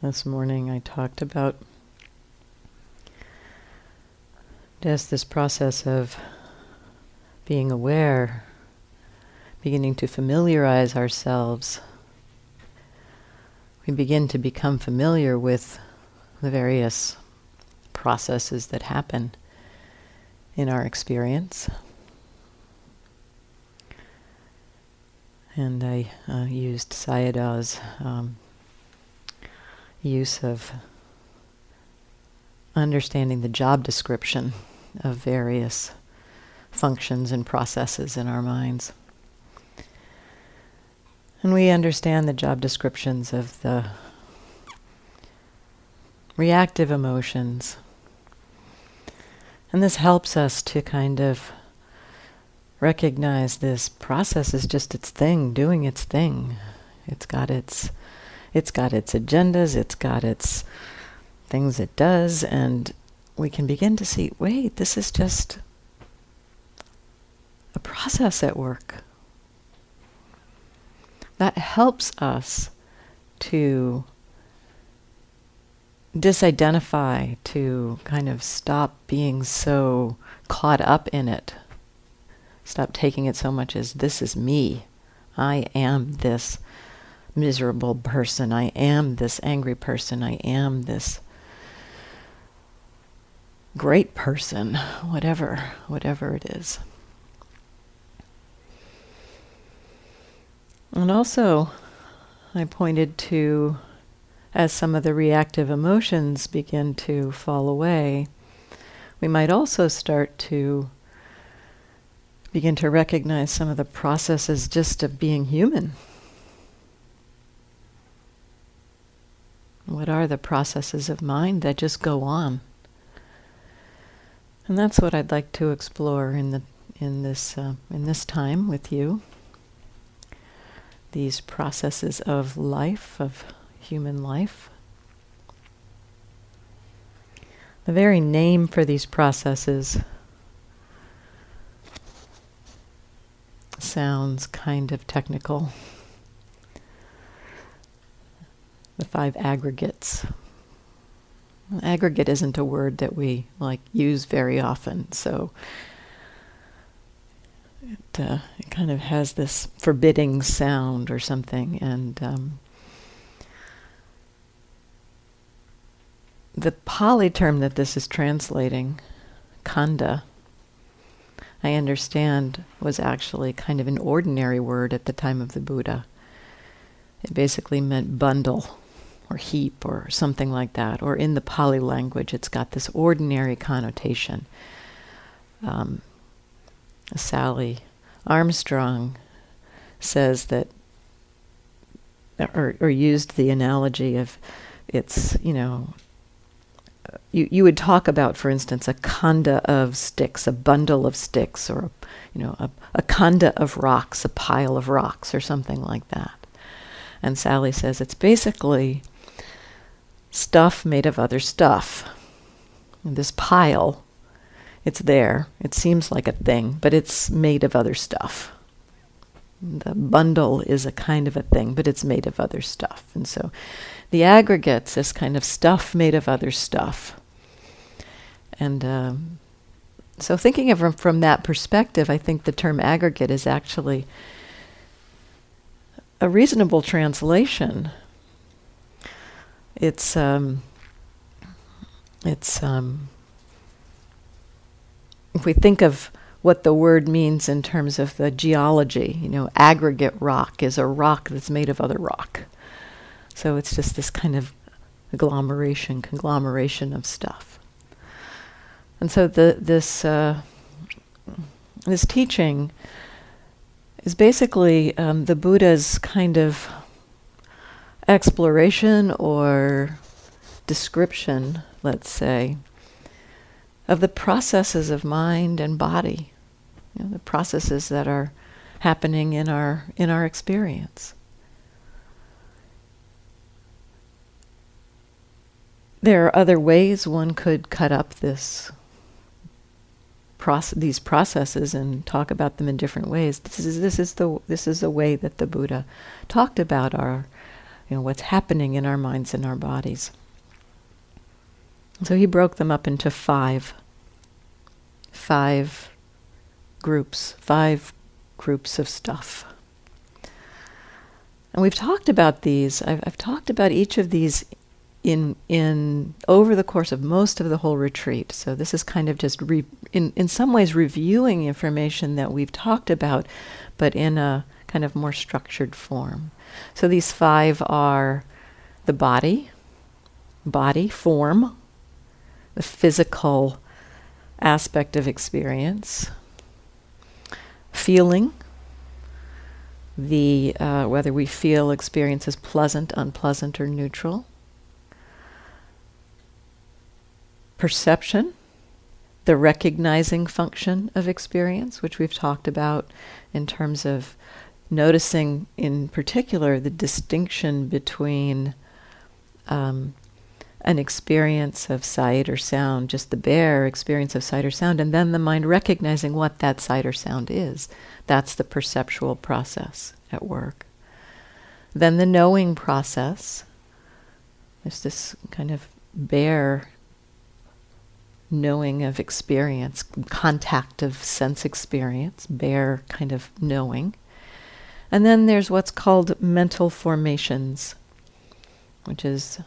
this morning, I talked about just this process of being aware, beginning to familiarize ourselves. We begin to become familiar with the various processes that happen in our experience. And I uh, used Sayadaw's um, use of understanding the job description of various functions and processes in our minds. And we understand the job descriptions of the reactive emotions. And this helps us to kind of recognize this process is just its thing, doing its thing. It's got its it's got its agendas, it's got its things it does, and we can begin to see, wait, this is just a process at work. That helps us to disidentify, to kind of stop being so caught up in it. Stop taking it so much as this is me. I am this miserable person. I am this angry person. I am this great person, whatever, whatever it is. And also, I pointed to as some of the reactive emotions begin to fall away, we might also start to begin to recognize some of the processes just of being human. What are the processes of mind that just go on? And that's what I'd like to explore in the in this uh, in this time with you. These processes of life of human life. The very name for these processes sounds kind of technical. The five aggregates. aggregate isn't a word that we like use very often, so it, uh, it kind of has this forbidding sound or something, and um, the Pali term that this is translating, khandha, I understand was actually kind of an ordinary word at the time of the Buddha. It basically meant bundle or heap or something like that. Or in the Pali language, it's got this ordinary connotation. Um, Sally Armstrong says that, or, or used the analogy of it's, you know, you, you would talk about, for instance, a khandha of sticks, a bundle of sticks, or you know, a, a khandha of rocks, a pile of rocks, or something like that. And Sally says it's basically stuff made of other stuff. And this pile, it's there. It seems like a thing, but it's made of other stuff. The bundle is a kind of a thing, but it's made of other stuff. And so the aggregates is kind of stuff made of other stuff. And um, so, thinking of it from that perspective, I think the term aggregate is actually a reasonable translation. It's um, it's um, if we think of what the word means in terms of the geology, you know, aggregate rock is a rock that's made of other rock. So it's just this kind of agglomeration, conglomeration of stuff. And so the, this, uh, this teaching is basically um, the Buddha's kind of exploration or description, let's say, of the processes of mind and body, you know, the processes that are happening in our in our experience. There are other ways one could cut up this proce- these processes and talk about them in different ways. This is this is the this is the way that the Buddha talked about our you know, what's happening in our minds and our bodies. So he broke them up into five, five groups, five groups of stuff. And we've talked about these. I've, I've talked about each of these in in over the course of most of the whole retreat. So this is kind of just re, in in some ways reviewing information that we've talked about, but in a kind of more structured form. So these five are the body, body form, the physical aspect of experience, feeling, the uh, whether we feel experience as pleasant, unpleasant, or neutral. Perception, the recognizing function of experience, which we've talked about in terms of noticing, in particular, the distinction between um, an experience of sight or sound, just the bare experience of sight or sound, and then the mind recognizing what that sight or sound is. That's the perceptual process at work. Then the knowing process. There's this kind of bare knowing of experience, contact of sense experience, bare kind of knowing. And then there's what's called mental formations, which is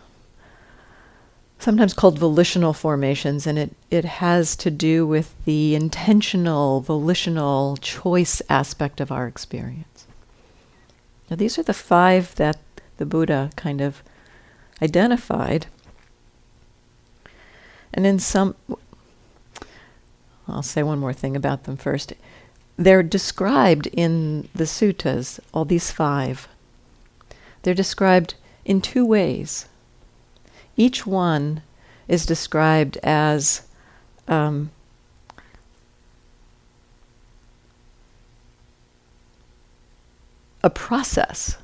sometimes called volitional formations, and it, it has to do with the intentional, volitional choice aspect of our experience. Now, these are the five that the Buddha kind of identified. And in some, I'll say one more thing about them first. They're described in the suttas, all these five. They're described in two ways each one is described as um, a process.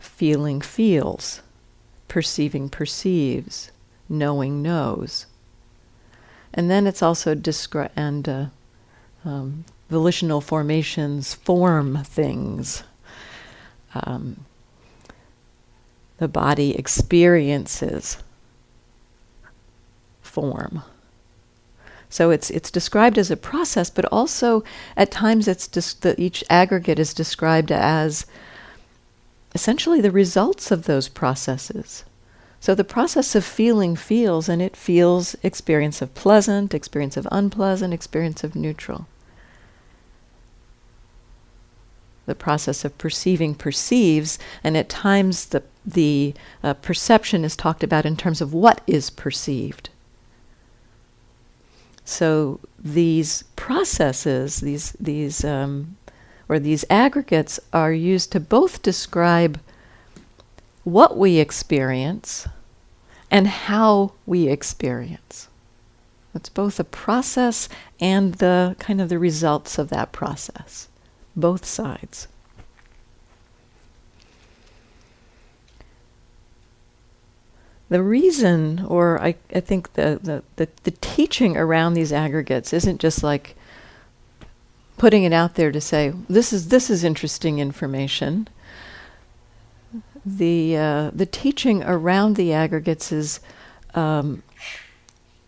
Feeling feels, perceiving perceives, knowing knows. And then it's also described, and uh, um, volitional formations form things. Um, the body experiences form. So it's it's described as a process, but also at times it's just the, each aggregate is described as essentially the results of those processes. So the process of feeling feels, and it feels experience of pleasant, experience of unpleasant, experience of neutral. The process of perceiving perceives, and at times the the uh, perception is talked about in terms of what is perceived. So these processes, these these um, or these aggregates, are used to both describe what we experience and how we experience. It's both a process and the kind of the results of that process, both sides. The reason, or I, I think the, the, the, the teaching around these aggregates isn't just like putting it out there to say this is this is interesting information. The uh, the teaching around the aggregates is um,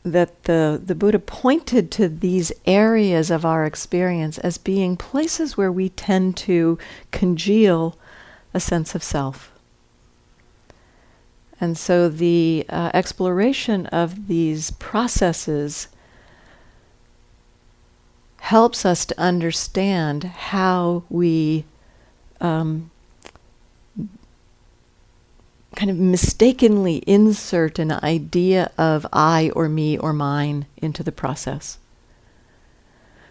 that the the Buddha pointed to these areas of our experience as being places where we tend to congeal a sense of self. And so the uh, exploration of these processes helps us to understand how we um, kind of mistakenly insert an idea of I or me or mine into the process.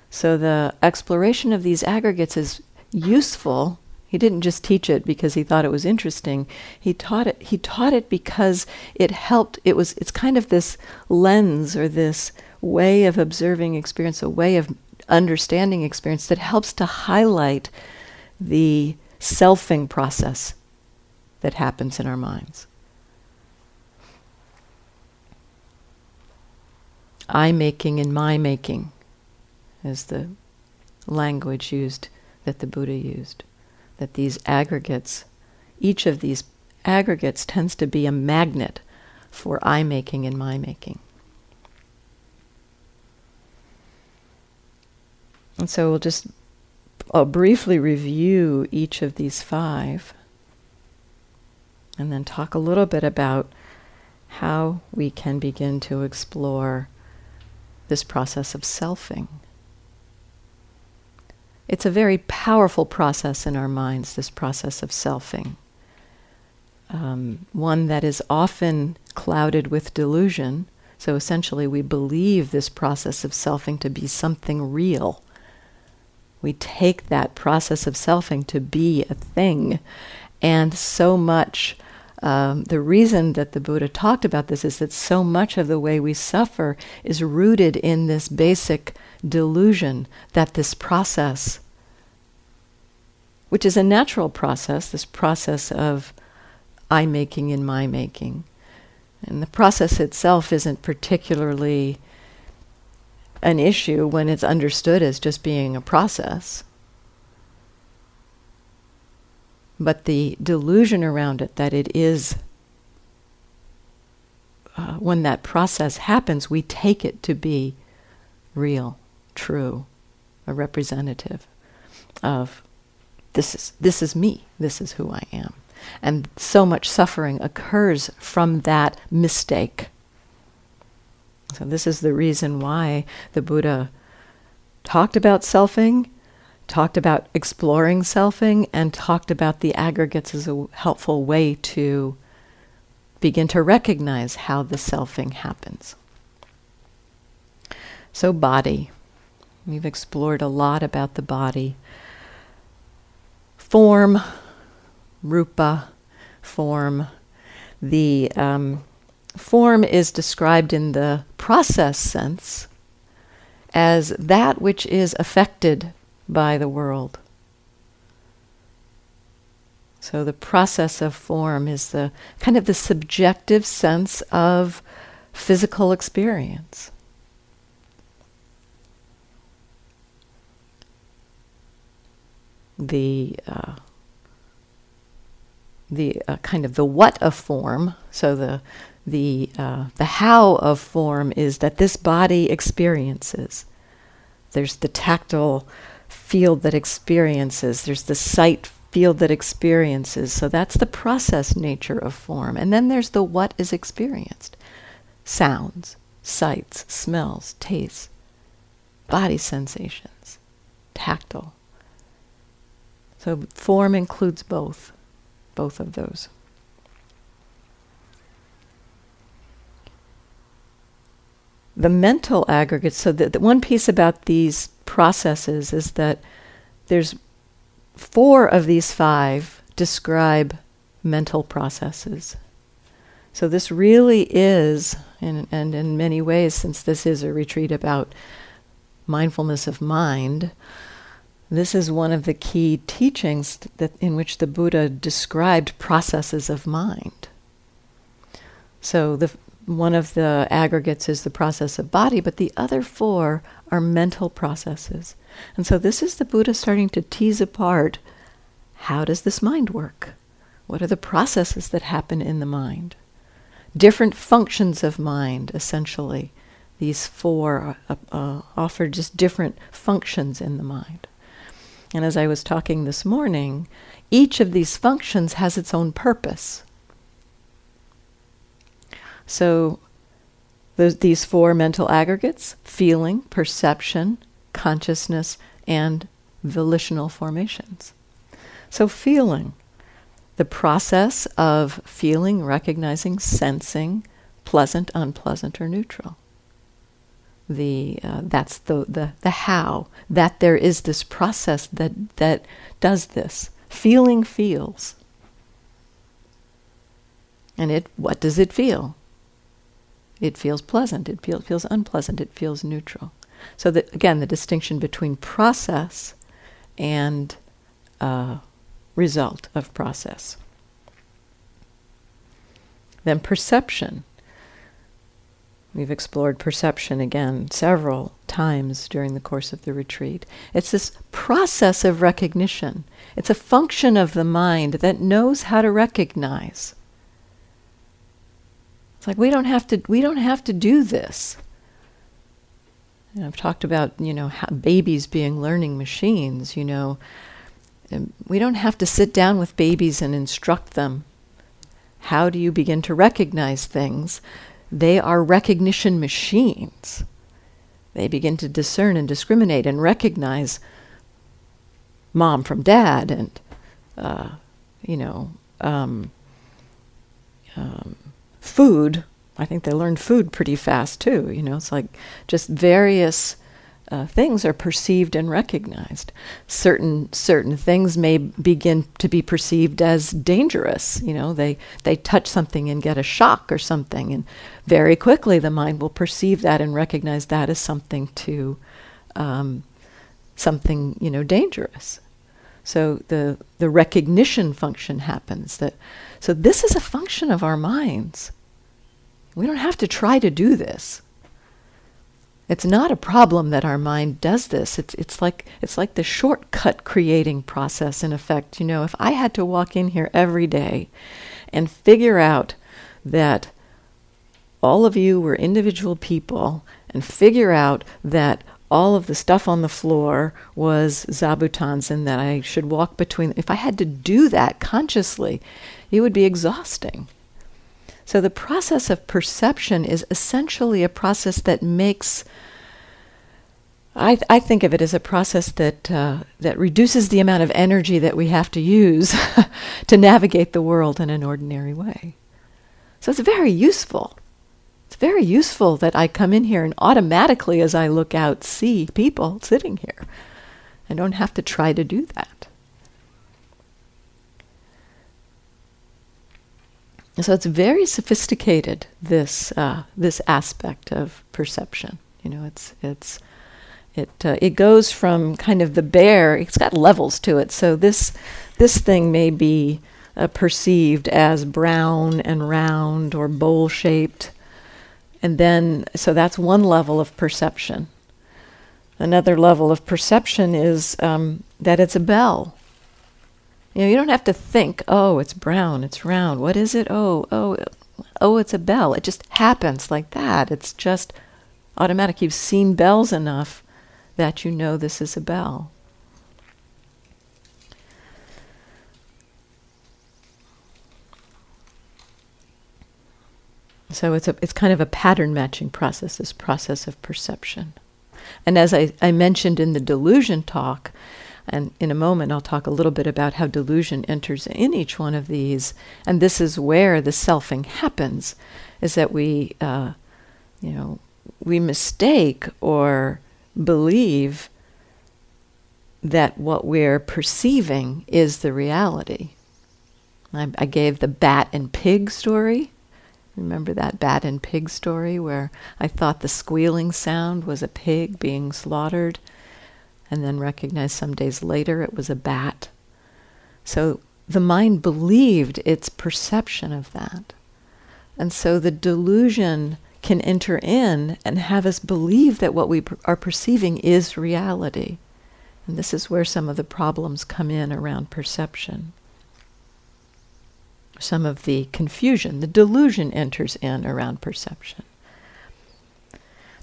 So the exploration of these aggregates is useful he didn't just teach it because he thought it was interesting. He taught it he taught it because it helped it was it's kind of this lens or this way of observing experience, a way of understanding experience that helps to highlight the selfing process that happens in our minds. I making and my making is the language used that the Buddha used that these aggregates, each of these aggregates tends to be a magnet for I making and my making. And so we'll just I'll briefly review each of these five and then talk a little bit about how we can begin to explore this process of selfing. It's a very powerful process in our minds, this process of selfing. Um, one that is often clouded with delusion. So essentially, we believe this process of selfing to be something real. We take that process of selfing to be a thing. And so much um, the reason that the Buddha talked about this is that so much of the way we suffer is rooted in this basic delusion that this process, which is a natural process, this process of I making and my making, and the process itself isn't particularly an issue when it's understood as just being a process. But the delusion around it that it is, uh, when that process happens, we take it to be real, true, a representative of this is this is me, this is who I am. And so much suffering occurs from that mistake. So this is the reason why the Buddha talked about selfing talked about exploring selfing and talked about the aggregates as a helpful way to begin to recognize how the selfing happens. So, body. We've explored a lot about the body. Form, rupa, form. The um, form is described in the process sense as that which is affected by the world. So the process of form is the kind of the subjective sense of physical experience. The uh, the uh, kind of the what of form. So the the uh, the how of form is that this body experiences. There's the tactile field that experiences, there's the sight field that experiences. So that's the process nature of form. And then there's the what is experienced sounds, sights, smells, tastes, body sensations, tactile. So form includes both, both of those. The mental aggregates, so the, the one piece about these processes is that there's four of these five describe mental processes. So this really is, and, and in many ways, since this is a retreat about mindfulness of mind, this is one of the key teachings that in which the Buddha described processes of mind. So the one of the aggregates is the process of body, but the other four are mental processes. And so this is the Buddha starting to tease apart how does this mind work? What are the processes that happen in the mind? Different functions of mind, essentially. These four uh, uh, offer just different functions in the mind. And as I was talking this morning, each of these functions has its own purpose. So these four mental aggregates feeling, perception, consciousness, and volitional formations. So, feeling, the process of feeling, recognizing, sensing, pleasant, unpleasant, or neutral. The, uh, that's the, the, the how, that there is this process that, that does this. Feeling feels. And it, what does it feel? It feels pleasant, it feel, feels unpleasant, it feels neutral. So, that, again, the distinction between process and uh, result of process. Then perception. We've explored perception again several times during the course of the retreat. It's this process of recognition. It's a function of the mind that knows how to recognize. It's like we don't have to we don't have to do this. And I've talked about, you know, babies being learning machines, you know. we don't have to sit down with babies and instruct them. How do you begin to recognize things? They are recognition machines. They begin to discern and discriminate and recognize mom from dad and, uh, you know, um, um, food I think they learn food pretty fast too. You know, it's like just various uh, things are perceived and recognized. Certain certain things may begin to be perceived as dangerous. You know, they they touch something and get a shock or something, and very quickly the mind will perceive that and recognize that as something to um, something you know dangerous. So the the recognition function happens. That so this is a function of our minds. We don't have to try to do this. It's not a problem that our mind does this. It's it's like it's like the shortcut creating process in effect. You know, if I had to walk in here every day and figure out that all of you were individual people and figure out that all of the stuff on the floor was zabutons and that I should walk between if I had to do that consciously, it would be exhausting. So the process of perception is essentially a process that makes. I, th- I think of it as a process that uh, that reduces the amount of energy that we have to use to navigate the world in an ordinary way. So it's very useful. It's very useful that I come in here and automatically, as I look out, see people sitting here. I don't have to try to do that. So it's very sophisticated. This uh, this aspect of perception. You know, it's it's it uh, it goes from kind of the bare. It's got levels to it. So this this thing may be uh, perceived as brown and round or bowl shaped, and then so that's one level of perception. Another level of perception is um, that it's a bell you know, you don't have to think, oh, it's brown, it's round. What is it? Oh, oh, oh, it's a bell. It just happens like that. It's just automatic. You've seen bells enough that you know this is a bell. So it's a it's kind of a pattern matching process, this process of perception. And as I, I mentioned in the delusion talk, and in a moment, I'll talk a little bit about how delusion enters in each one of these. And this is where the selfing happens, is that we, uh, you know, we mistake or believe that what we're perceiving is the reality. I, I gave the bat and pig story. Remember that bat and pig story where I thought the squealing sound was a pig being slaughtered? And then recognized some days later it was a bat. So the mind believed its perception of that. And so the delusion can enter in and have us believe that what we per- are perceiving is reality. And this is where some of the problems come in around perception. Some of the confusion, the delusion enters in around perception.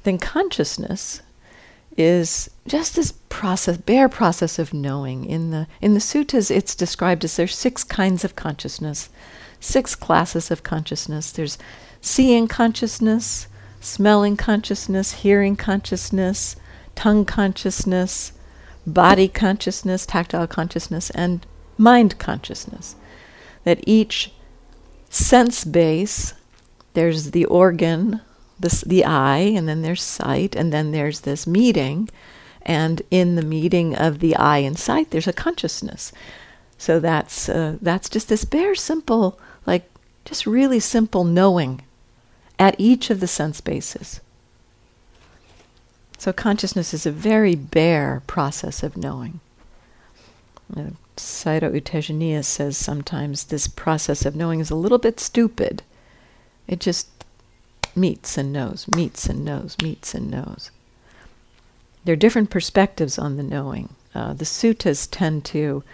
Then consciousness is just this process, bare process of knowing. In the in the suttas, it's described as there's six kinds of consciousness, six classes of consciousness. There's seeing consciousness, smelling consciousness, hearing consciousness, tongue consciousness, body consciousness, tactile consciousness, and mind consciousness. That each sense base, there's the organ this, the eye, and then there's sight, and then there's this meeting. And in the meeting of the eye and sight, there's a consciousness. So that's uh, that's just this bare, simple, like just really simple knowing at each of the sense bases. So consciousness is a very bare process of knowing. Uh, Sayadaw U says sometimes this process of knowing is a little bit stupid. It just meets and knows, meets and knows, meets and knows. There are different perspectives on the knowing. Uh, the suttas tend to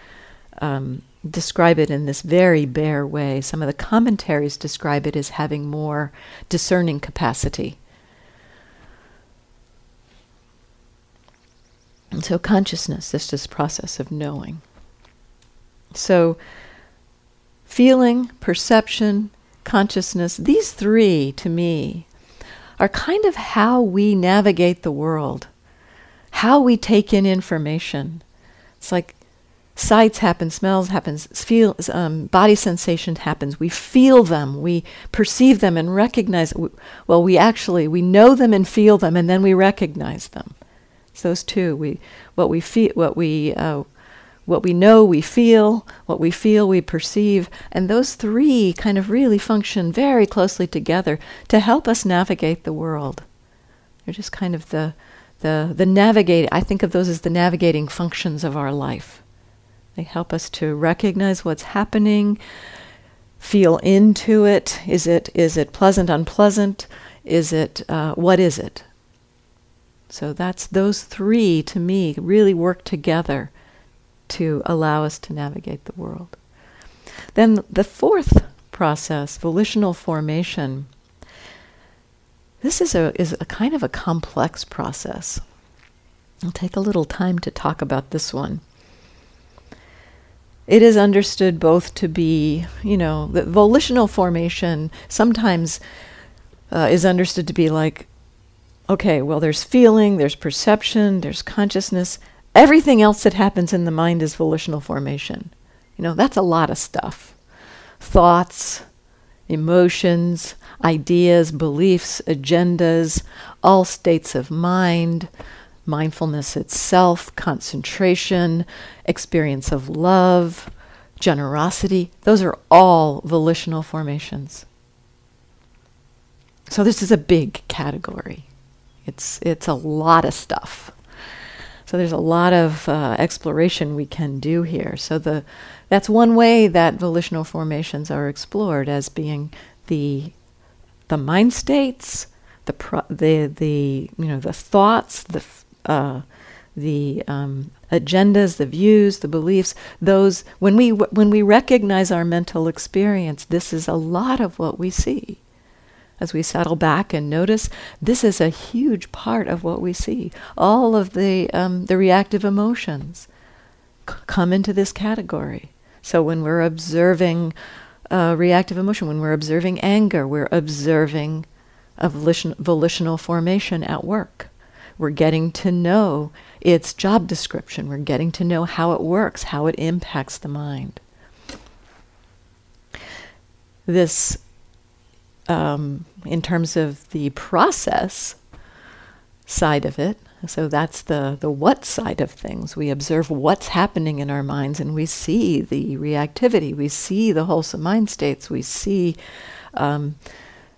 um, describe it in this very bare way. Some of the commentaries describe it as having more discerning capacity. And so, consciousness is this process of knowing. So, feeling, perception, consciousness, these three to me are kind of how we navigate the world, how we take in information. It's like sights happen, smells happens, feel, um, body sensation happens. We feel them, we perceive them and recognize. Well, we actually we know them and feel them, and then we recognize them. It's those two. We what we feel, what we uh, what we know, we feel. What we feel, we perceive, and those three kind of really function very closely together to help us navigate the world. They're just kind of the the the navigate. I think of those as the navigating functions of our life. They help us to recognize what's happening, feel into it. Is it is it pleasant, unpleasant? Is it uh, what is it? So that's those three to me really work together to allow us to navigate the world. Then the fourth process, volitional formation. This is a is a kind of a complex process. I'll take a little time to talk about this one it is understood both to be, you know, the volitional formation sometimes uh, is understood to be like, okay, well, there's feeling, there's perception, there's consciousness. Everything else that happens in the mind is volitional formation. You know, that's a lot of stuff. Thoughts, emotions, ideas, beliefs, agendas, all states of mind, mindfulness itself, concentration, experience of love, generosity, those are all volitional formations. So this is a big category. It's it's a lot of stuff. So there's a lot of uh, exploration we can do here. So the that's one way that volitional formations are explored as being the the mind states, the pro- the the you know the thoughts, the uh, the um, agendas, the views, the beliefs. Those when we w- when we recognize our mental experience, this is a lot of what we see. As we settle back and notice, this is a huge part of what we see. All of the um, the reactive emotions c- come into this category. So when we're observing uh, reactive emotion, when we're observing anger, we're observing a volition- volitional formation at work. We're getting to know its job description. We're getting to know how it works, how it impacts the mind. This, um, in terms of the process side of it, so that's the, the what side of things. We observe what's happening in our minds and we see the reactivity, we see the wholesome mind states, we see um,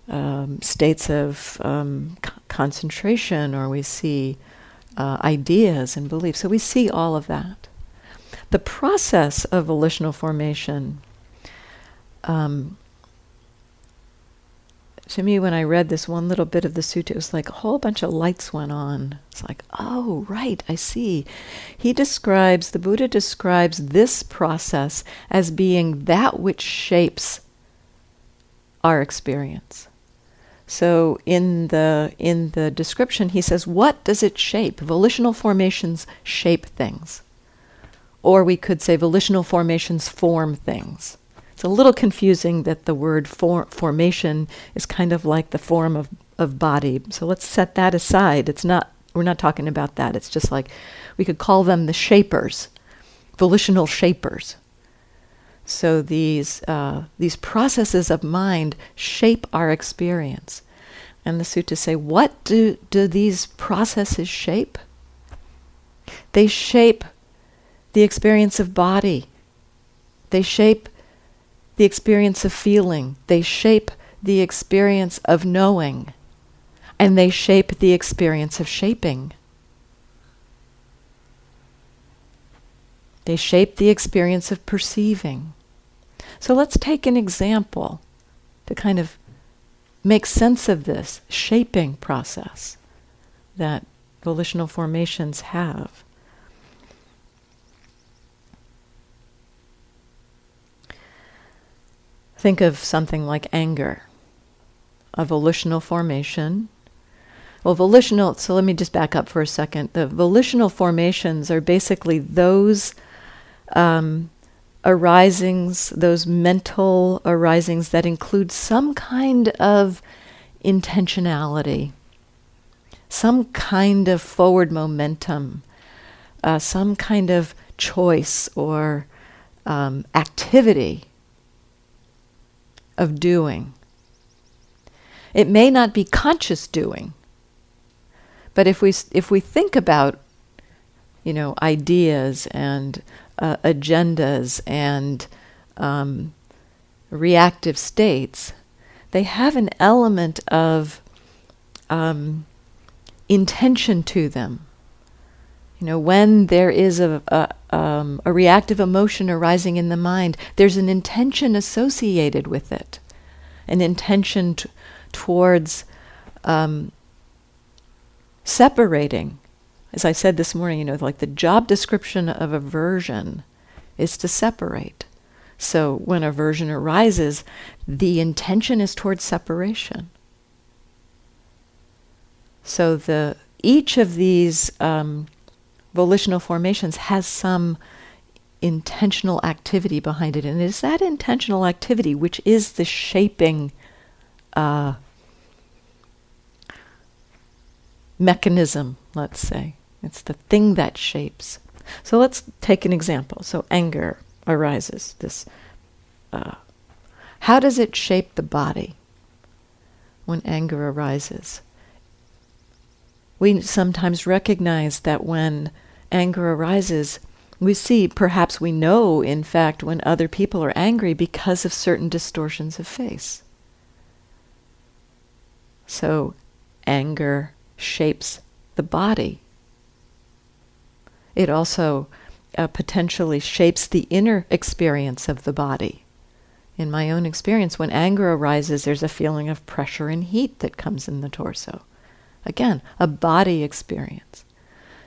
um, states of um, c- concentration or we see uh, ideas and beliefs. So we see all of that. The process of volitional formation, um, to me, when I read this one little bit of the sutta, it was like a whole bunch of lights went on. It's like, oh, right, I see. He describes, the Buddha describes this process as being that which shapes our experience. So in the in the description he says what does it shape? Volitional formations shape things. Or we could say volitional formations form things. It's a little confusing that the word for, formation is kind of like the form of, of body. So let's set that aside. It's not we're not talking about that. It's just like we could call them the shapers, volitional shapers. So these uh, these processes of mind shape our experience, and the suttas say, what do do these processes shape? They shape the experience of body. They shape the experience of feeling. They shape the experience of knowing. And they shape the experience of shaping. They shape the experience of perceiving. So let's take an example to kind of make sense of this shaping process that volitional formations have. Think of something like anger, a volitional formation. Well, volitional, so let me just back up for a second. The volitional formations are basically those um, arisings, those mental arisings that include some kind of intentionality, some kind of forward momentum, uh, some kind of choice or um, activity of doing. It may not be conscious doing, but if we if we think about, you know, ideas and uh, agendas and um, reactive states, they have an element of um, intention to them. You know, when there is a, a, um, a reactive emotion arising in the mind, there's an intention associated with it, an intention t- towards um, separating as I said this morning, you know, like the job description of aversion is to separate. So when aversion arises, the intention is towards separation. So the each of these um, volitional formations has some intentional activity behind it, and it is that intentional activity which is the shaping uh, mechanism, let's say. It's the thing that shapes. So let's take an example. So anger arises. This, uh, how does it shape the body when anger arises? We sometimes recognize that when anger arises, we see, perhaps we know, in fact, when other people are angry because of certain distortions of face. So, anger shapes the body it also uh, potentially shapes the inner experience of the body. In my own experience, when anger arises, there's a feeling of pressure and heat that comes in the torso. Again, a body experience.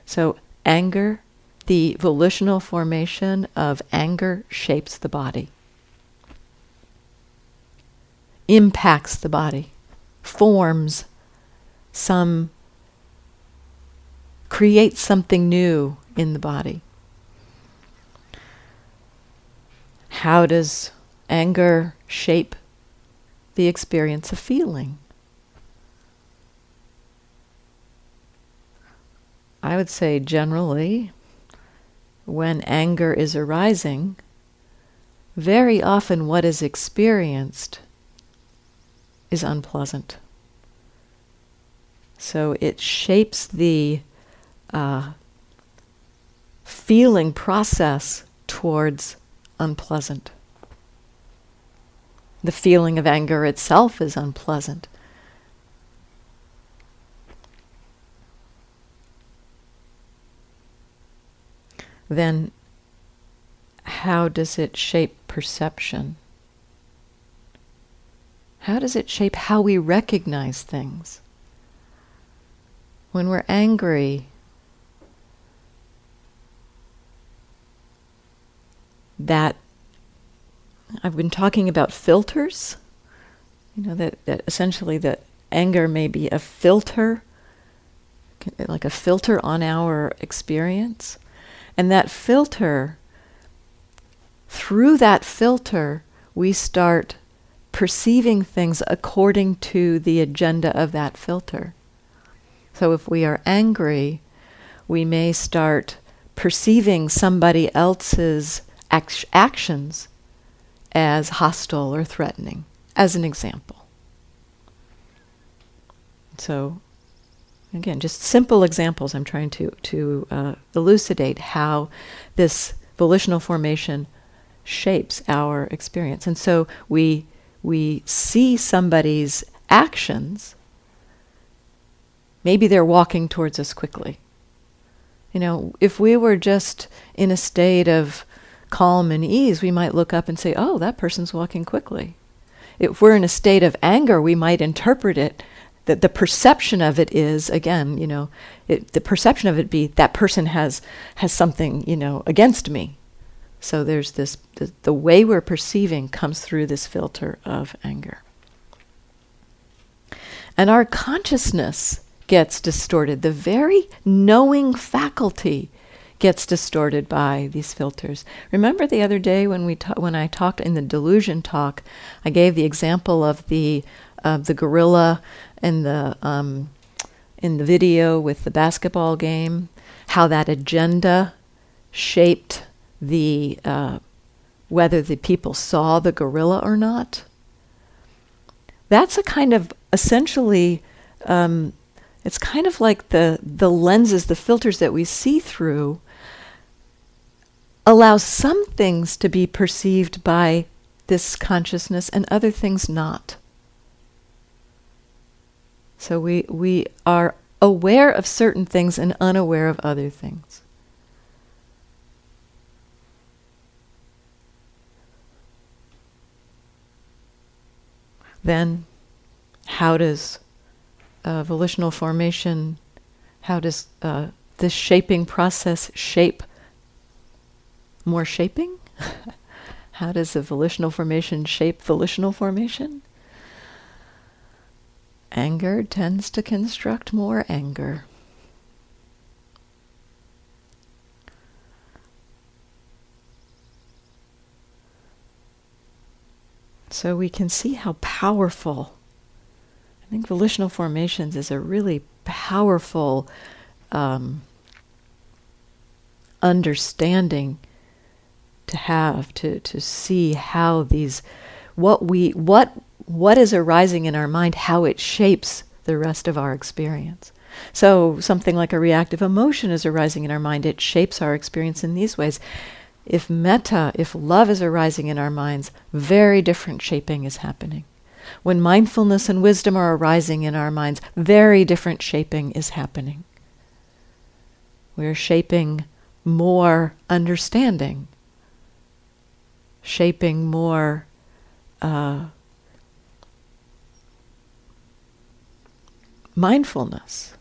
So, anger, the volitional formation of anger shapes the body, impacts the body, forms some, creates something new in the body. How does anger shape the experience of feeling? I would say generally, when anger is arising, very often what is experienced is unpleasant. So it shapes the uh, feeling process towards unpleasant. The feeling of anger itself is unpleasant. Then, how does it shape perception? How does it shape how we recognize things? When we're angry, that I've been talking about filters. You know, that, that essentially that anger may be a filter, like a filter on our experience. And that filter, through that filter, we start perceiving things according to the agenda of that filter. So if we are angry, we may start perceiving somebody else's act- actions as hostile or threatening, as an example. So, again, just simple examples. I'm trying to to uh, elucidate how this volitional formation shapes our experience, and so we we see somebody's actions. Maybe they're walking towards us quickly. You know, if we were just in a state of calm and ease, we might look up and say, oh, that person's walking quickly. if we're in a state of anger, we might interpret it that the perception of it is again, you know, it, the perception of it be that person has has something, you know, against me. So there's this the, the way we're perceiving comes through this filter of anger. And our consciousness gets distorted. The very knowing faculty gets distorted by these filters. Remember the other day when we ta- when I talked in the delusion talk, I gave the example of the of the gorilla in the um, in the video with the basketball game, how that agenda shaped the uh, whether the people saw the gorilla or not. That's a kind of essentially. Um, it's kind of like the the lenses, the filters that we see through allows some things to be perceived by this consciousness and other things not. So we, we are aware of certain things and unaware of other things. Then, how does uh, volitional formation, how does uh, this shaping process shape more shaping? how does the volitional formation shape volitional formation? Anger tends to construct more anger. So we can see how powerful. I think volitional formations is a really powerful um, understanding to have to to see how these what we what what is arising in our mind, how it shapes the rest of our experience. So, something like a reactive emotion is arising in our mind, it shapes our experience in these ways. If metta, if love is arising in our minds, very different shaping is happening. When mindfulness and wisdom are arising in our minds, very different shaping is happening. We're shaping more understanding, shaping more uh, mindfulness.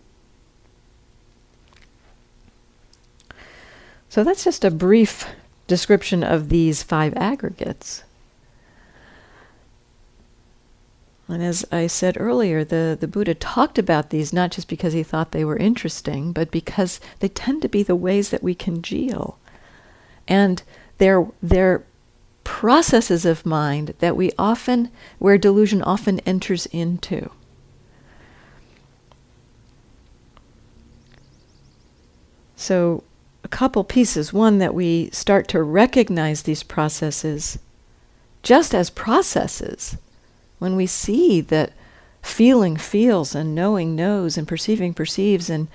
So that's just a brief description of these five aggregates. And as I said earlier, the, the Buddha talked about these not just because he thought they were interesting, but because they tend to be the ways that we congeal. And they're, they're processes of mind that we often, where delusion often enters into. So, a couple pieces. One, that we start to recognize these processes just as processes. When we see that feeling feels and knowing knows and perceiving perceives and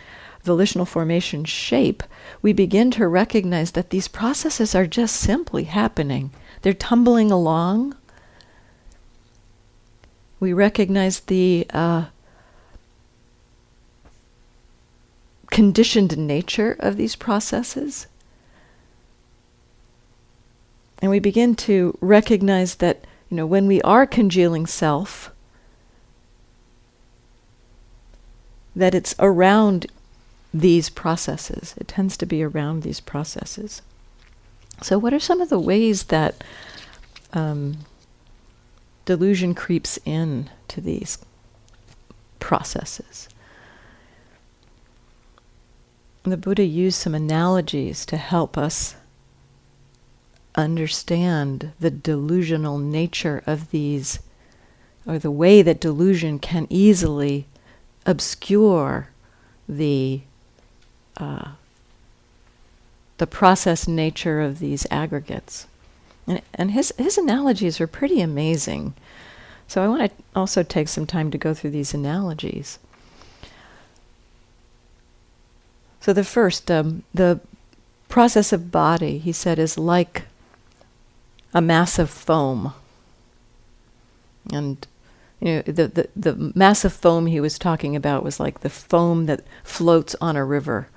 volitional formation shape, we begin to recognize that these processes are just simply happening. They're tumbling along. We recognize the uh, conditioned nature of these processes. And we begin to recognize that, you know, when we are congealing self, that it's around these processes. It tends to be around these processes. So, what are some of the ways that um, delusion creeps in to these processes? The Buddha used some analogies to help us understand the delusional nature of these, or the way that delusion can easily obscure the uh, the process nature of these aggregates. And, and his, his analogies are pretty amazing. So I want to also take some time to go through these analogies. So the first, um, the process of body, he said, is like a mass of foam. And you know, the, the, the massive foam he was talking about was like the foam that floats on a river.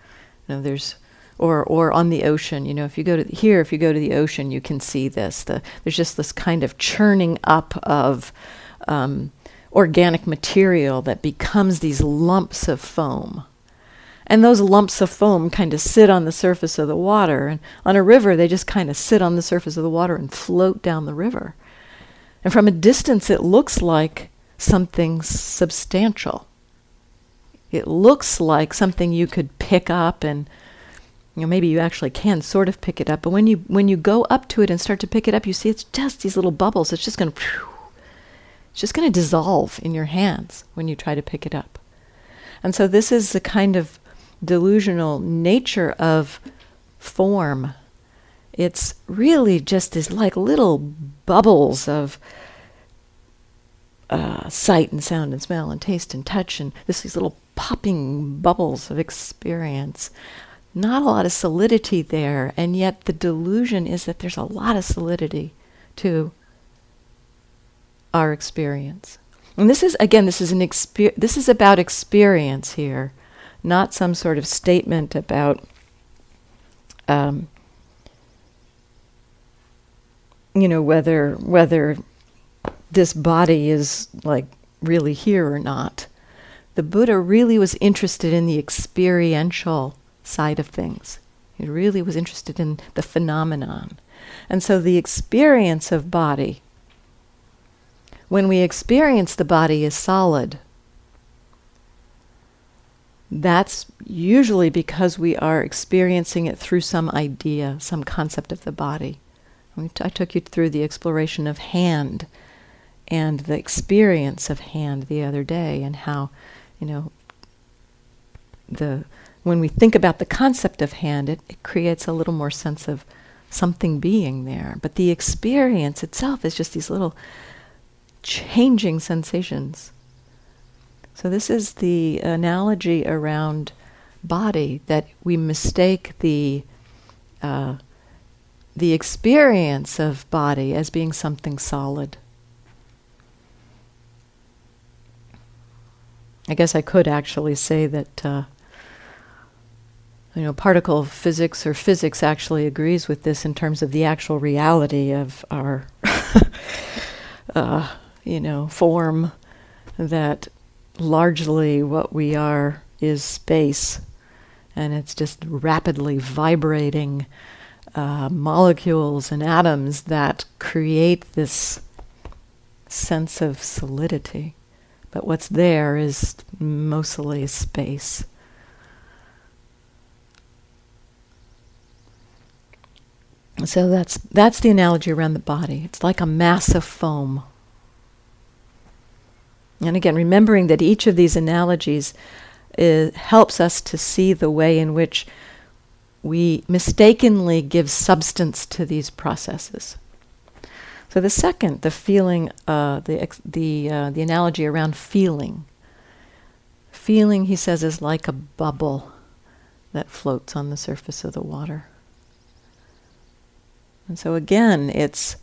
You know, there's or or on the ocean. You know, if you go to here, if you go to the ocean, you can see this. The, there's just this kind of churning up of um, organic material that becomes these lumps of foam. And those lumps of foam kind of sit on the surface of the water. And on a river, they just kind of sit on the surface of the water and float down the river. And from a distance, it looks like something substantial. It looks like something you could pick up and you know maybe you actually can sort of pick it up but when you when you go up to it and start to pick it up you see it's just these little bubbles it's just going to it's just going to dissolve in your hands when you try to pick it up and so this is the kind of delusional nature of form. It's really just these like little bubbles of uh, sight and sound and smell and taste and touch and this, these little popping bubbles of experience. Not a lot of solidity there, and yet the delusion is that there's a lot of solidity to our experience. And this is again, this is an exper- this is about experience here, not some sort of statement about um, you know whether whether this body is like really here or not. The Buddha really was interested in the experiential side of things. He really was interested in the phenomenon. And so the experience of body, when we experience the body as solid, that's usually because we are experiencing it through some idea, some concept of the body. I took you through the exploration of hand and the experience of hand the other day, and how, you know, the when we think about the concept of hand, it, it creates a little more sense of something being there. But the experience itself is just these little changing sensations. So, this is the analogy around body that we mistake the, uh, the experience of body as being something solid. I guess I could actually say that. Uh, you know, particle physics or physics actually agrees with this in terms of the actual reality of our, uh, you know, form. That largely what we are is space, and it's just rapidly vibrating uh, molecules and atoms that create this sense of solidity. But what's there is mostly space. So that's that's the analogy around the body. It's like a mass of foam. And again, remembering that each of these analogies is, helps us to see the way in which we mistakenly give substance to these processes. So the second, the feeling, uh, the the uh, the analogy around feeling. Feeling, he says, is like a bubble that floats on the surface of the water. And so again, it's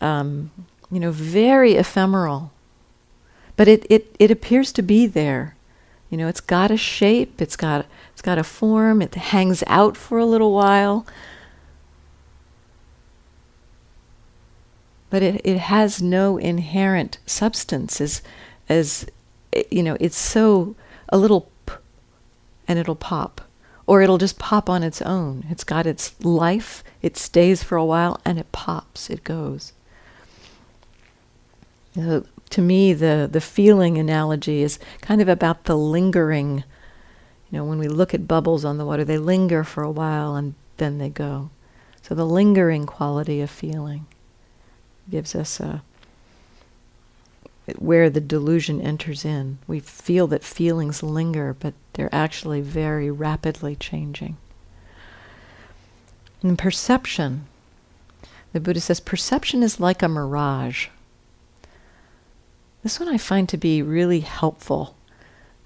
um, you know very ephemeral, but it, it it appears to be there. You know, it's got a shape, it's got it's got a form, it hangs out for a little while. But it, it has no inherent substance as as you know, it's so a little p- and it'll pop or it'll just pop on its own. It's got its life, it stays for a while, and it pops, it goes. So to me, the, the feeling analogy is kind of about the lingering. You know, when we look at bubbles on the water, they linger for a while and then they go. So the lingering quality of feeling gives us a where the delusion enters in. We feel that feelings linger, but they're actually very rapidly changing. And perception, the Buddha says, perception is like a mirage. This one I find to be really helpful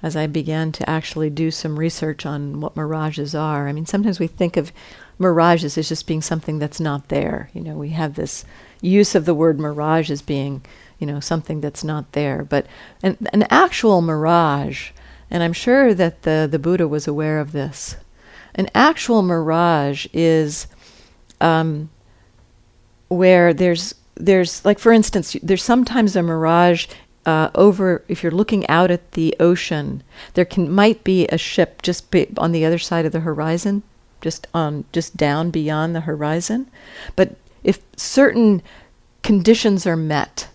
as I began to actually do some research on what mirages are. I mean, sometimes we think of mirages as just being something that's not there. You know, we have this use of the word mirage as being you know, something that's not there. But an, an actual mirage, and I'm sure that the, the Buddha was aware of this, An actual mirage is um, where there's there's like for instance there's sometimes a mirage uh, over if you're looking out at the ocean there can might be a ship just be on the other side of the horizon just on just down beyond the horizon. But if certain conditions are met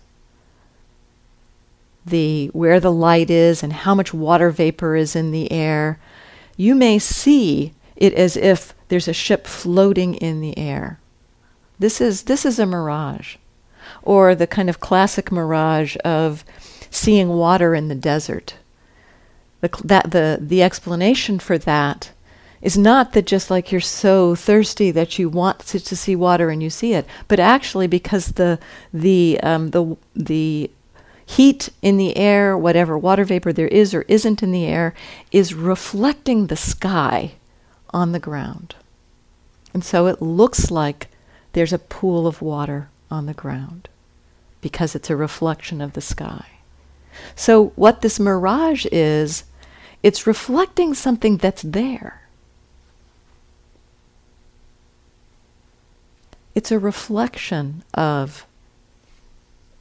the where the light is and how much water vapor is in the air you may see it as if there's a ship floating in the air. This is this is a mirage. Or the kind of classic mirage of seeing water in the desert. The, that, the, the explanation for that is not that just like you're so thirsty that you want to, to see water and you see it, but actually because the, the, um, the, the heat in the air, whatever water vapor there is or isn't in the air, is reflecting the sky on the ground. And so it looks like there's a pool of water on the ground because it's a reflection of the sky. So, what this mirage is, it's reflecting something that's there. It's a reflection of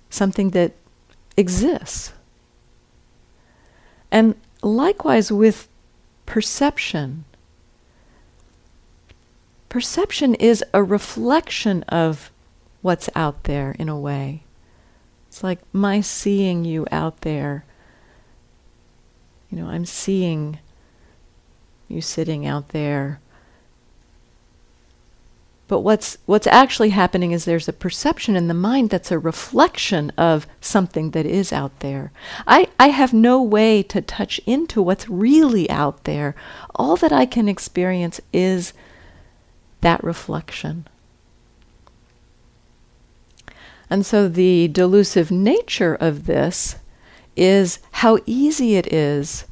something that exists. And likewise with perception. Perception is a reflection of what's out there in a way. It's like my seeing you out there. You know, I'm seeing you sitting out there. But what's what's actually happening is there's a perception in the mind that's a reflection of something that is out there. I, I have no way to touch into what's really out there. All that I can experience is that reflection. And so the delusive nature of this is how easy it is,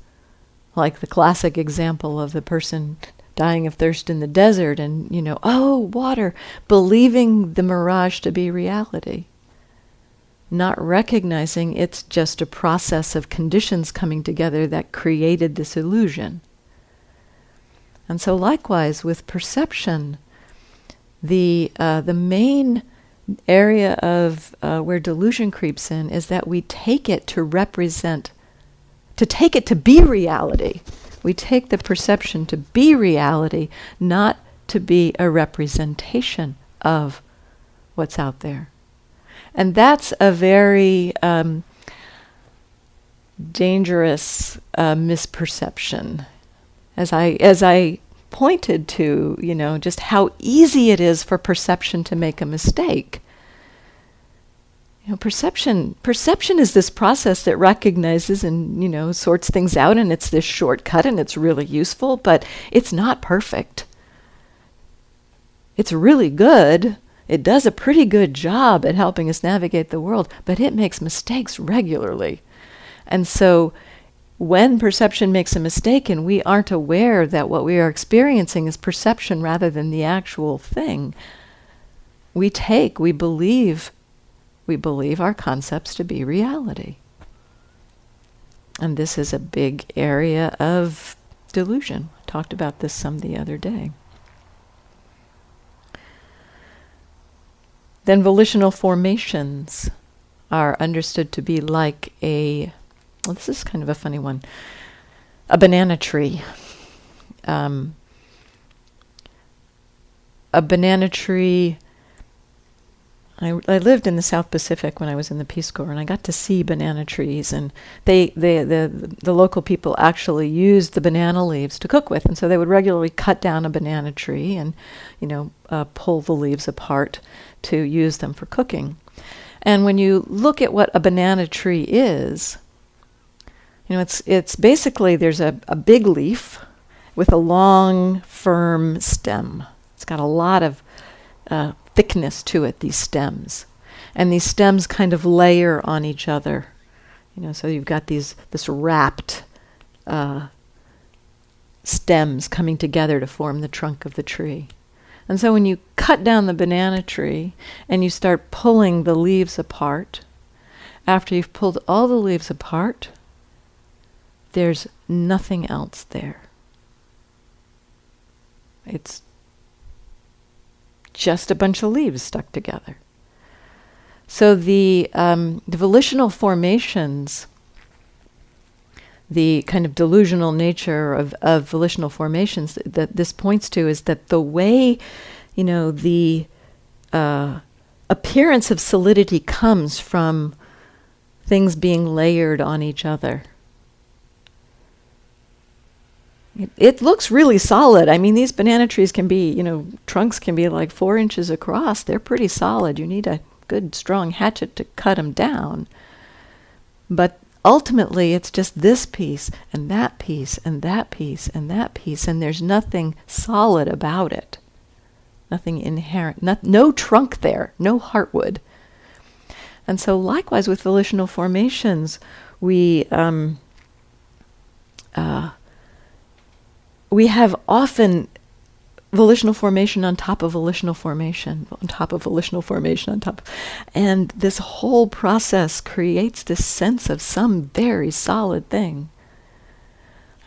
like the classic example of the person dying of thirst in the desert and, you know, oh, water, believing the mirage to be reality. Not recognizing it's just a process of conditions coming together that created this illusion. And so, likewise, with perception, the, uh, the main area of uh, where delusion creeps in is that we take it to represent, to take it to be reality. We take the perception to be reality, not to be a representation of what's out there. And that's a very um, dangerous uh, misperception. As I, as I pointed to, you know, just how easy it is for perception to make a mistake. You know, perception perception is this process that recognizes and, you know, sorts things out and it's this shortcut and it's really useful, but it's not perfect. It's really good. It does a pretty good job at helping us navigate the world, but it makes mistakes regularly. And so when perception makes a mistake and we aren't aware that what we are experiencing is perception rather than the actual thing, we take, we believe, we believe our concepts to be reality. And this is a big area of delusion. I talked about this some the other day. Then volitional formations are understood to be like a well, this is kind of a funny one. A banana tree. Um, a banana tree. I, I lived in the South Pacific when I was in the Peace Corps, and I got to see banana trees. And they, they, the, the local people actually used the banana leaves to cook with, and so they would regularly cut down a banana tree and, you know, uh, pull the leaves apart to use them for cooking. And when you look at what a banana tree is, you know, it's it's basically there's a, a big leaf with a long, firm stem. It's got a lot of uh, thickness to it. These stems, and these stems kind of layer on each other. You know, so you've got these this wrapped uh, stems coming together to form the trunk of the tree. And so when you cut down the banana tree and you start pulling the leaves apart, after you've pulled all the leaves apart, there's nothing else there. it's just a bunch of leaves stuck together. So the, um, the volitional formations, the kind of delusional nature of, of volitional formations that, that this points to is that the way, you know, the uh, appearance of solidity comes from things being layered on each other. It, looks really solid. I mean, these banana trees can be, you know, trunks can be like four inches across. They're pretty solid. You need a good, strong hatchet to cut them down. But ultimately, it's just this piece and that piece and that piece and that piece, and there's nothing solid about it. Nothing inherent, not, no trunk there, no heartwood. And so, likewise with volitional formations, we um, uh, we have often volitional formation on top of volitional formation, on top of volitional formation, on top. And this whole process creates this sense of some very solid thing.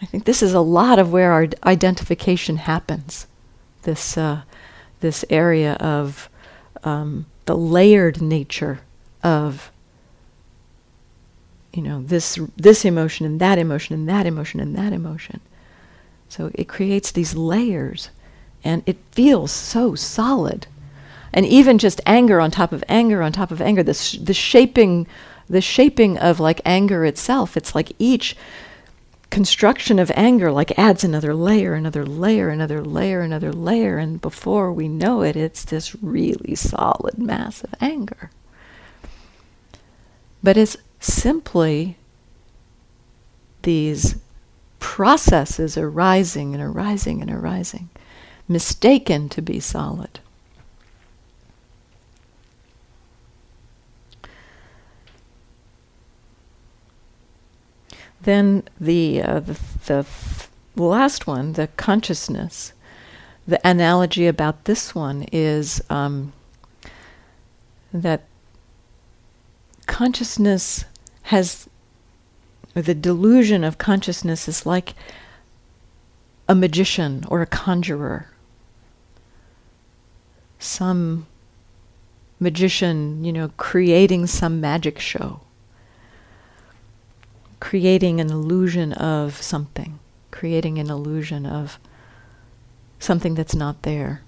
I think this is a lot of where our identification happens. This, uh, this area of um, the layered nature of you know this this emotion and that emotion and that emotion and that emotion so it creates these layers and it feels so solid. And even just anger on top of anger on top of anger, the, sh- the shaping, the shaping of like anger itself, it's like each construction of anger like adds another layer, another layer, another layer, another layer, and before we know it, it's this really solid mass of anger. But it's simply these processes arising and arising and arising mistaken to be solid. Then the, uh, the, the last one, the consciousness, the analogy about this one is um, that consciousness has, the delusion of consciousness is like a magician or a conjurer some magician, you know, creating some magic show, creating an illusion of something, creating an illusion of something that's not there.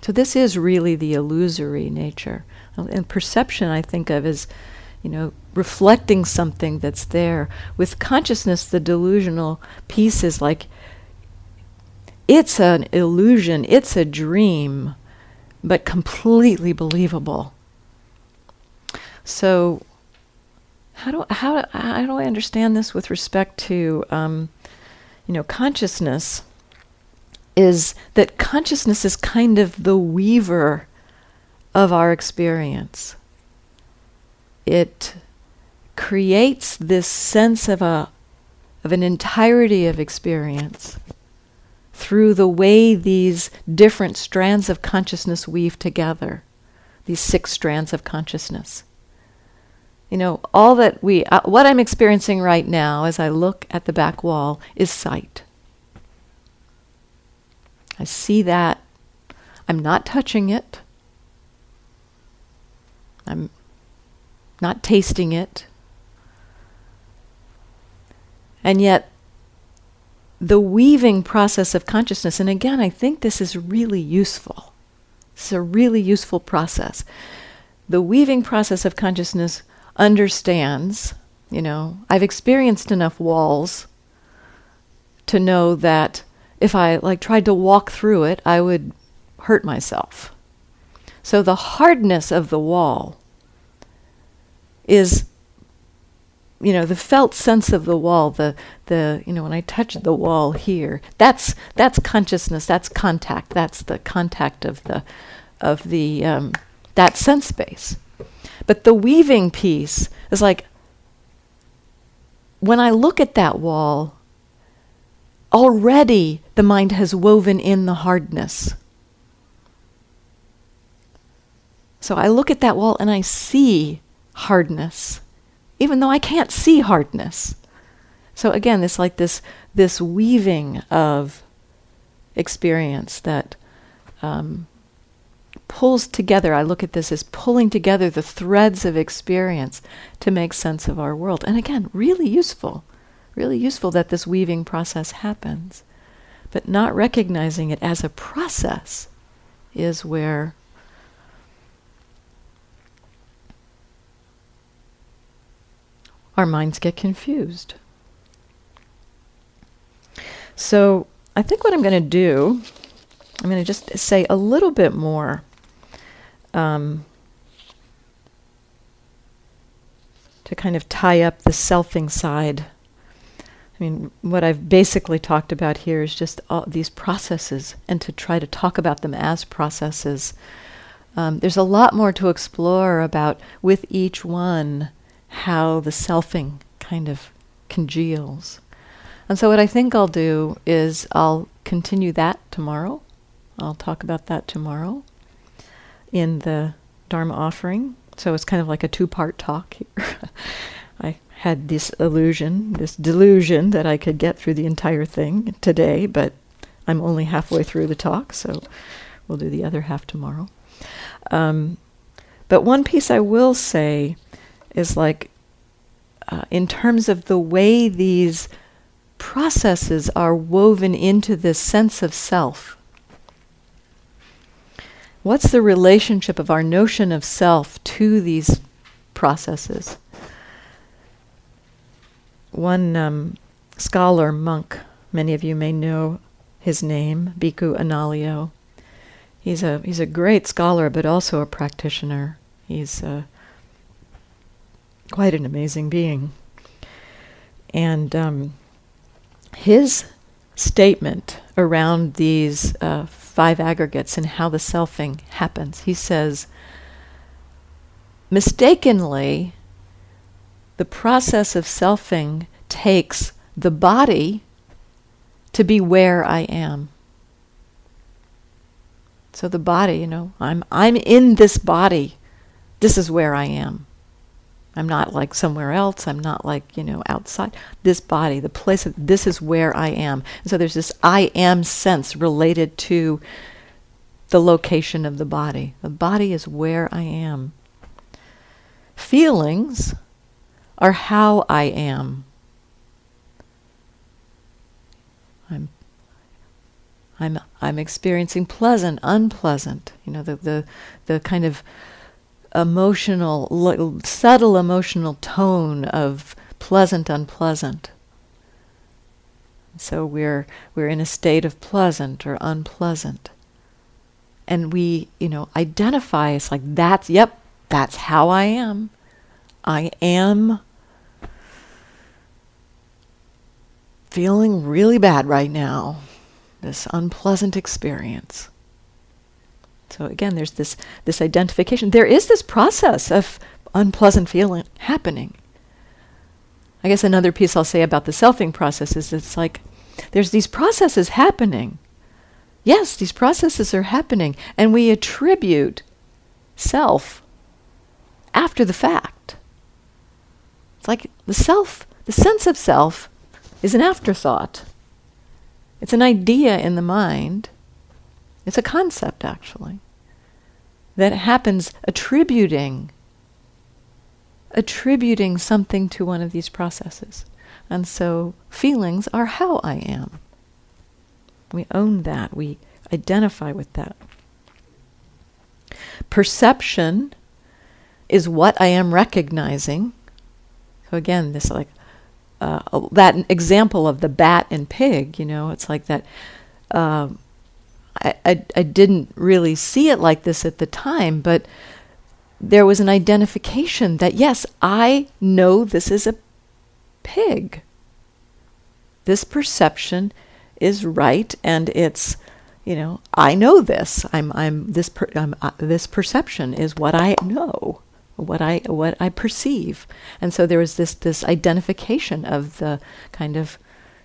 So this is really the illusory nature. And perception I think of as, you know, reflecting something that's there. With consciousness, the delusional piece is like it's an illusion, it's a dream but completely believable. So, how do how how do I understand this with respect to um, you know consciousness? Is that consciousness is kind of the weaver of our experience. It creates this sense of a of an entirety of experience through the way these different strands of consciousness weave together, these six strands of consciousness. You know, all that we, uh, what I'm experiencing right now as I look at the back wall is sight. I see that. I'm not touching it. I'm not tasting it. And yet, the weaving process of consciousness, and again, I think this is really useful. It's a really useful process. The weaving process of consciousness understands, you know, I've experienced enough walls to know that if I like tried to walk through it, I would hurt myself. So the hardness of the wall is you know the felt sense of the wall the the you know when i touch the wall here that's that's consciousness that's contact that's the contact of the of the um, that sense space. But the weaving piece is like when i look at that wall already the mind has woven in the hardness. So i look at that wall and i see hardness even though I can't see hardness. So again, it's like this this weaving of experience that um, pulls together. I look at this as pulling together the threads of experience to make sense of our world. And again, really useful, really useful that this weaving process happens. But not recognizing it as a process is where our minds get confused. So I think what I'm going to do, I'm going to just say a little bit more um, to kind of tie up the selfing side. I mean, what I've basically talked about here is just all these processes and to try to talk about them as processes. Um, there's a lot more to explore about with each one how the selfing kind of congeals. And so, what I think I'll do is I'll continue that tomorrow. I'll talk about that tomorrow in the Dharma offering. So, it's kind of like a two part talk here. I had this illusion, this delusion that I could get through the entire thing today, but I'm only halfway through the talk, so we'll do the other half tomorrow. Um, but one piece I will say is like, uh, in terms of the way these processes are woven into this sense of self. What's the relationship of our notion of self to these processes? One um, scholar, monk, many of you may know his name, Bhikkhu Analayo. He's a he's a great scholar, but also a practitioner. He's uh, quite an amazing being, and um, his statement around these uh, five aggregates and how the selfing happens. He says, mistakenly, the process of selfing takes the body to be where I am. So the body, you know, I'm I'm in this body. This is where I am. I'm not like somewhere else. I'm not like, you know, outside. This body, the place, of, this is where I am. And so there's this I am sense related to the location of the body. The body is where I am. Feelings are how I am. I'm I'm I'm experiencing pleasant, unpleasant. You know, the the, the kind of emotional, subtle emotional tone of pleasant, unpleasant. So we're we're in a state of pleasant or unpleasant. And we, you know, identify as like that's yep, that's how I am. I am feeling really bad right now. This unpleasant experience. So again, there's this this identification. There is this process of unpleasant feeling happening. I guess another piece I'll say about the selfing process is it's like there's these processes happening. Yes, these processes are happening, and we attribute self after the fact. It's like the self, the sense of self, is an afterthought. It's an idea in the mind it's a concept, actually, that happens attributing attributing something to one of these processes. And so feelings are how I am. We own that. We identify with that. Perception is what I am recognizing. So again, this like uh, that example of the bat and pig. You know, it's like that. Uh, I, I, I didn't really see it like this at the time, but there was an identification that, yes, I know this is a pig. This perception is right, and it's, you know, I know this. I'm, I'm this, per, I'm, uh, this perception is what I know, what I, what I perceive, and so there was this, this identification of the kind of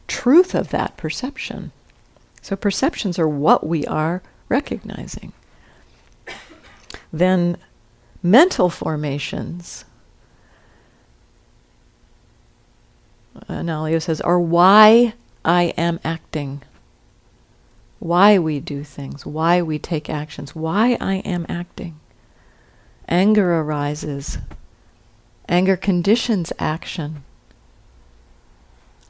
truth of that perception. So perceptions are what we are recognizing. Then mental formations, Analayo says, are why I am acting. why we do things, why we take actions, why I am acting. Anger arises. Anger conditions action.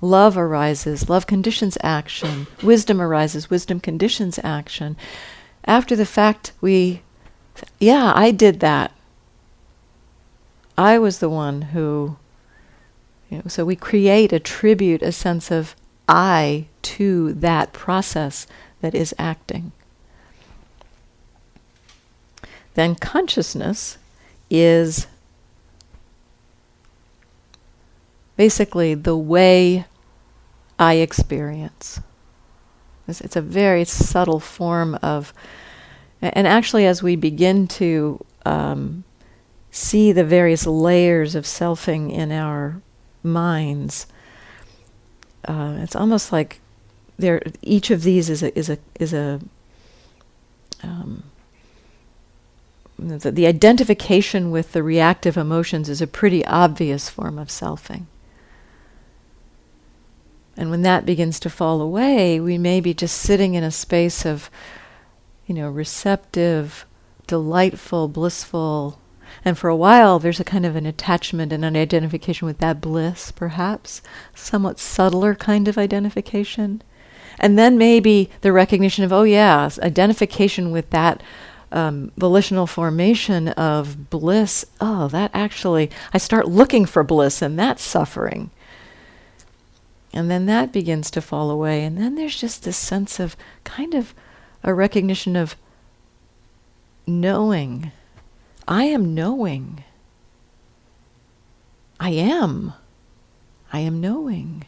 Love arises. Love conditions action. Wisdom arises. Wisdom conditions action. After the fact, we, yeah, I did that. I was the one who, you know, so we create, attribute a sense of I to that process that is acting. Then consciousness is basically the way I experience. It's, it's, a very subtle form of, and actually, as we begin to um, see the various layers of selfing in our minds, uh, it's almost like there. Each of these is a is a is a um, the, the identification with the reactive emotions is a pretty obvious form of selfing. And when that begins to fall away, we may be just sitting in a space of, you know, receptive, delightful, blissful. And for a while, there's a kind of an attachment and an identification with that bliss, perhaps, somewhat subtler kind of identification. And then maybe the recognition of, oh, yeah, identification with that um, volitional formation of bliss. Oh, that actually, I start looking for bliss, and that's suffering. And then that begins to fall away. And then there's just this sense of kind of a recognition of knowing. I am knowing. I am. I am knowing.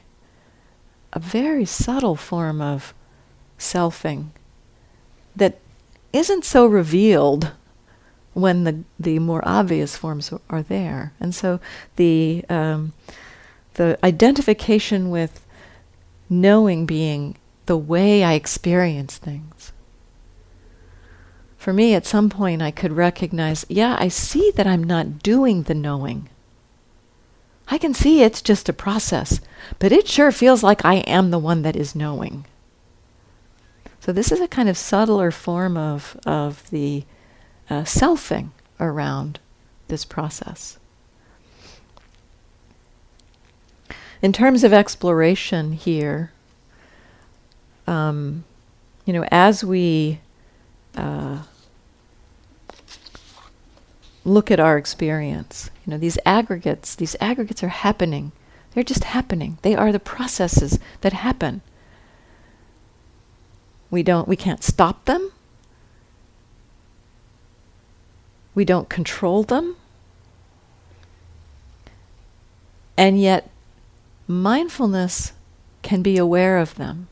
A very subtle form of selfing that isn't so revealed when the, the more obvious forms are there. And so the um, the identification with knowing being the way I experience things. For me, at some point, I could recognize yeah, I see that I'm not doing the knowing. I can see it's just a process, but it sure feels like I am the one that is knowing. So, this is a kind of subtler form of, of the uh, selfing around this process. In terms of exploration here, um, you know, as we uh, look at our experience, you know, these aggregates, these aggregates are happening. They're just happening. They are the processes that happen. We don't we can't stop them. We don't control them. And yet mindfulness can be aware of them.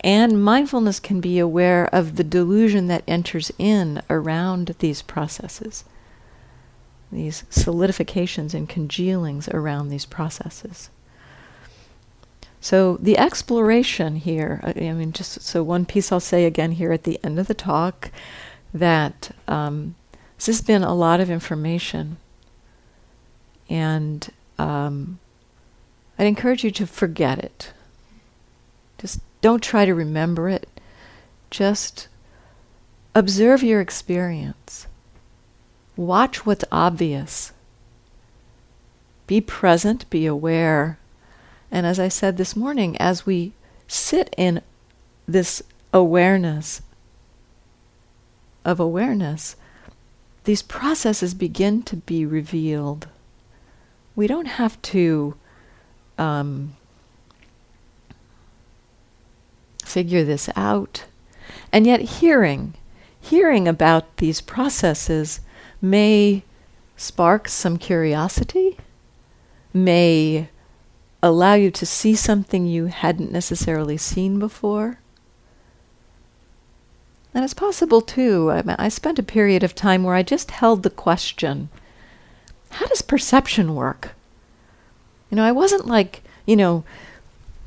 And mindfulness can be aware of the delusion that enters in around these processes, these solidifications and congealings around these processes. So the exploration here, I mean, just so one piece I'll say again here at the end of the talk that um, this has been a lot of information. And um, I'd encourage you to forget it. Just don't try to remember it. Just observe your experience. Watch what's obvious. Be present, be aware. And as I said this morning, as we sit in this awareness of awareness, these processes begin to be revealed. We don't have to um, figure this out. And yet, hearing, hearing about these processes may spark some curiosity, may allow you to see something you hadn't necessarily seen before. And it's possible too. I, I spent a period of time where I just held the question how does perception work? You know, I wasn't like, you know,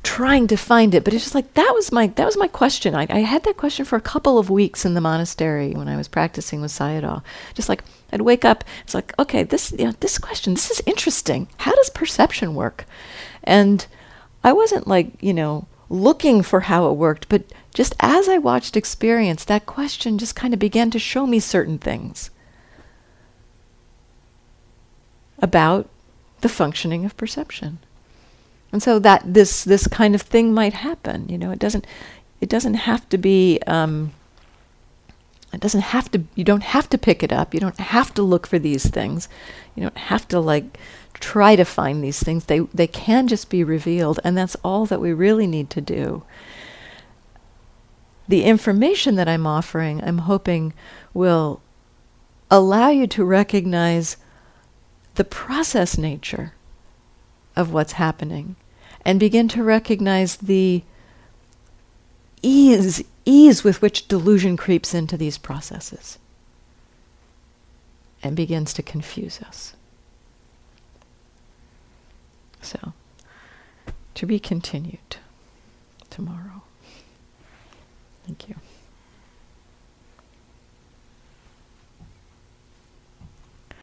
trying to find it, but it's just like that was my that was my question. I, I had that question for a couple of weeks in the monastery when I was practicing with Sayadaw. Just like I'd wake up, it's like, okay, this you know, this question, this is interesting. How does perception work? And I wasn't like, you know, looking for how it worked, but just as I watched experience, that question just kind of began to show me certain things about the functioning of perception. And so that this this kind of thing might happen. You know, it doesn't it doesn't have to be um, it doesn't have to you don't have to pick it up. You don't have to look for these things. You don't have to like try to find these things. They they can just be revealed and that's all that we really need to do. The information that I'm offering, I'm hoping will allow you to recognize the process nature of what's happening and begin to recognize the ease ease with which delusion creeps into these processes and begins to confuse us. So, to be continued tomorrow. Thank you.